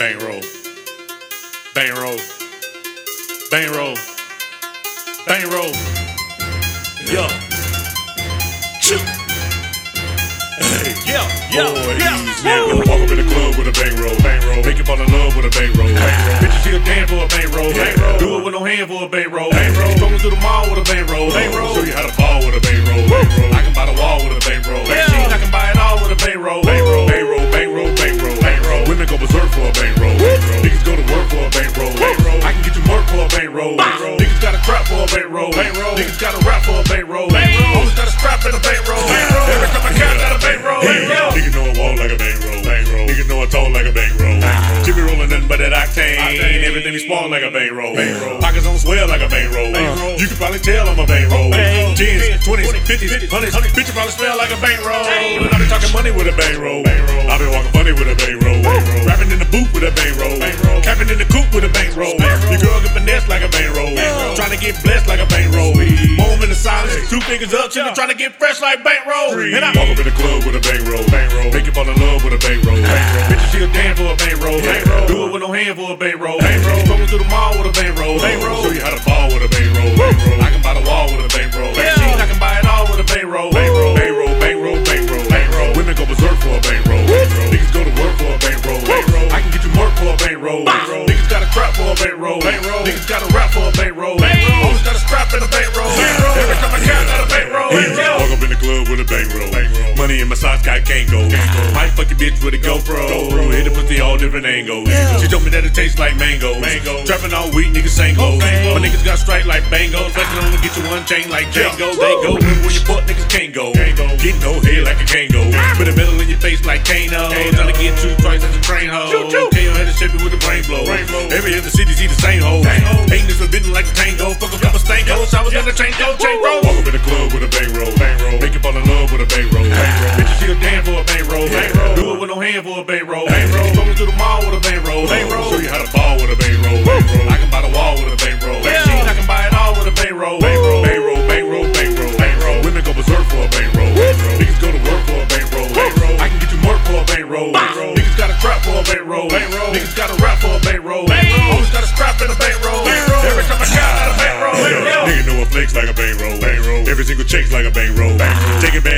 Bankroll. Bankroll. Bankroll. Bankroll. Yo. Shoot. Hey. Yeah, yeah, Boy, yeah. he's never walk up in the club with a bankroll. Bankroll. Make you fall in love with a bankroll. Bankroll. Bitches feel damn for a bankroll. Bankroll. Do it with no hand for a bankroll. Bankroll. Going through the mall with a bankroll. Bankroll. Show you how to ball with a bankroll. Bankroll. I can buy the wall with a bankroll. Yeah. I can buy it all with a bankroll. Bankroll. Bankroll. Bankroll. Niggas got a trap for a bankroll. Bankroll. Niggas got a rap for a bankroll. Bankroll. Always got a strap in a bankroll. Bankroll. Every time I count, got a bankroll. Bankroll. Niggas know I walk like a bankroll. Bankroll. Niggas know I talk like a bankroll. Jimmy rolling nothing but that octane. Octane. Everything be small like a bankroll. Pockets on swell like a bankroll. You can probably tell I'm a bankroll. Bankroll. Tens, twenties, fifties, hundreds. Bitch, you probably smell like a bankroll. And I be talking money with a bankroll. I be walking funny with a bankroll. Rapping in the booth with a bankroll. Capping in the coop with a bankroll. Get finesse like a bankroll. Trying to get blessed like a bankroll. Moment of silence, two fingers up, chillin', trying to get fresh like bankroll. And I walk up in the club with a bankroll. Make you fall in love with a bankroll. Ah. Bitches feel damn for a bankroll. Do it with no hand for a bankroll. For a bankroll. Niggas got a rap for a bankroll. Always got a strap in a bankroll. bankroll. Every time I count, got a bankroll. Walk up in the club with a bankroll. bankroll. Money in my socks, got Kango. Might fuck your bitch with a GoPro. Hit it pussy all different angles. She told me that it tastes like mango. Trapping all week, niggas ain't oh, go. My niggas got striped like bangos. Flexing on to get you one chain like Django. They go where your butt niggas can't go. Get no head like a Kango. Ah. Put a metal in your face like Kano. Trying to get two twice as a train hoe. KO had to shape it with a brain For a bankroll.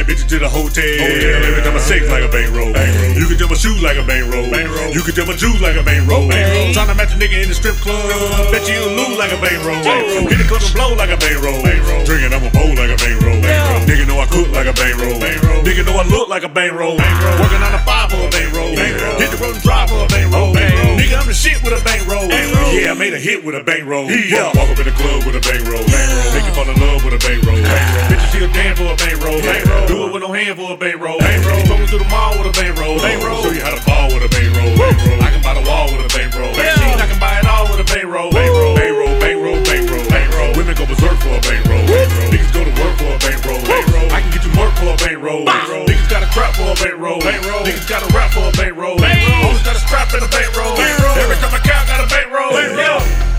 Bad bitches to the hotel. Every time I sex like a bankroll. You can tell my shoes like a bankroll. You can tell my jewels like a bankroll. Trying to match a nigga in the strip club. Bet you you'll lose like a bankroll. Hit the club and blow like a bankroll. Drinking, I'm a bowl like a bankroll. Nigga know I cook like a bankroll. Nigga know I look like a bankroll. Working on a five for a bankroll. Hit the road and drive for a bankroll. Nigga, I'm the shit with a bankroll. Yeah, I made a hit with a bankroll. Yeah, walk up in the club with a bankroll. Make you fall in love with a bankroll. Bitches feel damn for a bankroll. Do it with no hand for a bankroll. Going through the mall with a bankroll. Show you how to ball with a bankroll. I can buy the wall with a bankroll. I can buy it all with a bankroll. Bankroll, bankroll, bankroll, bankroll. Women go berserk for a bankroll. Niggas go to work for a bankroll. I can get you work for a bankroll. Niggas got a trap for a bankroll. Niggas got a rap for a bankroll. Always got a strap in the bankroll. Every time I count, got a bankroll.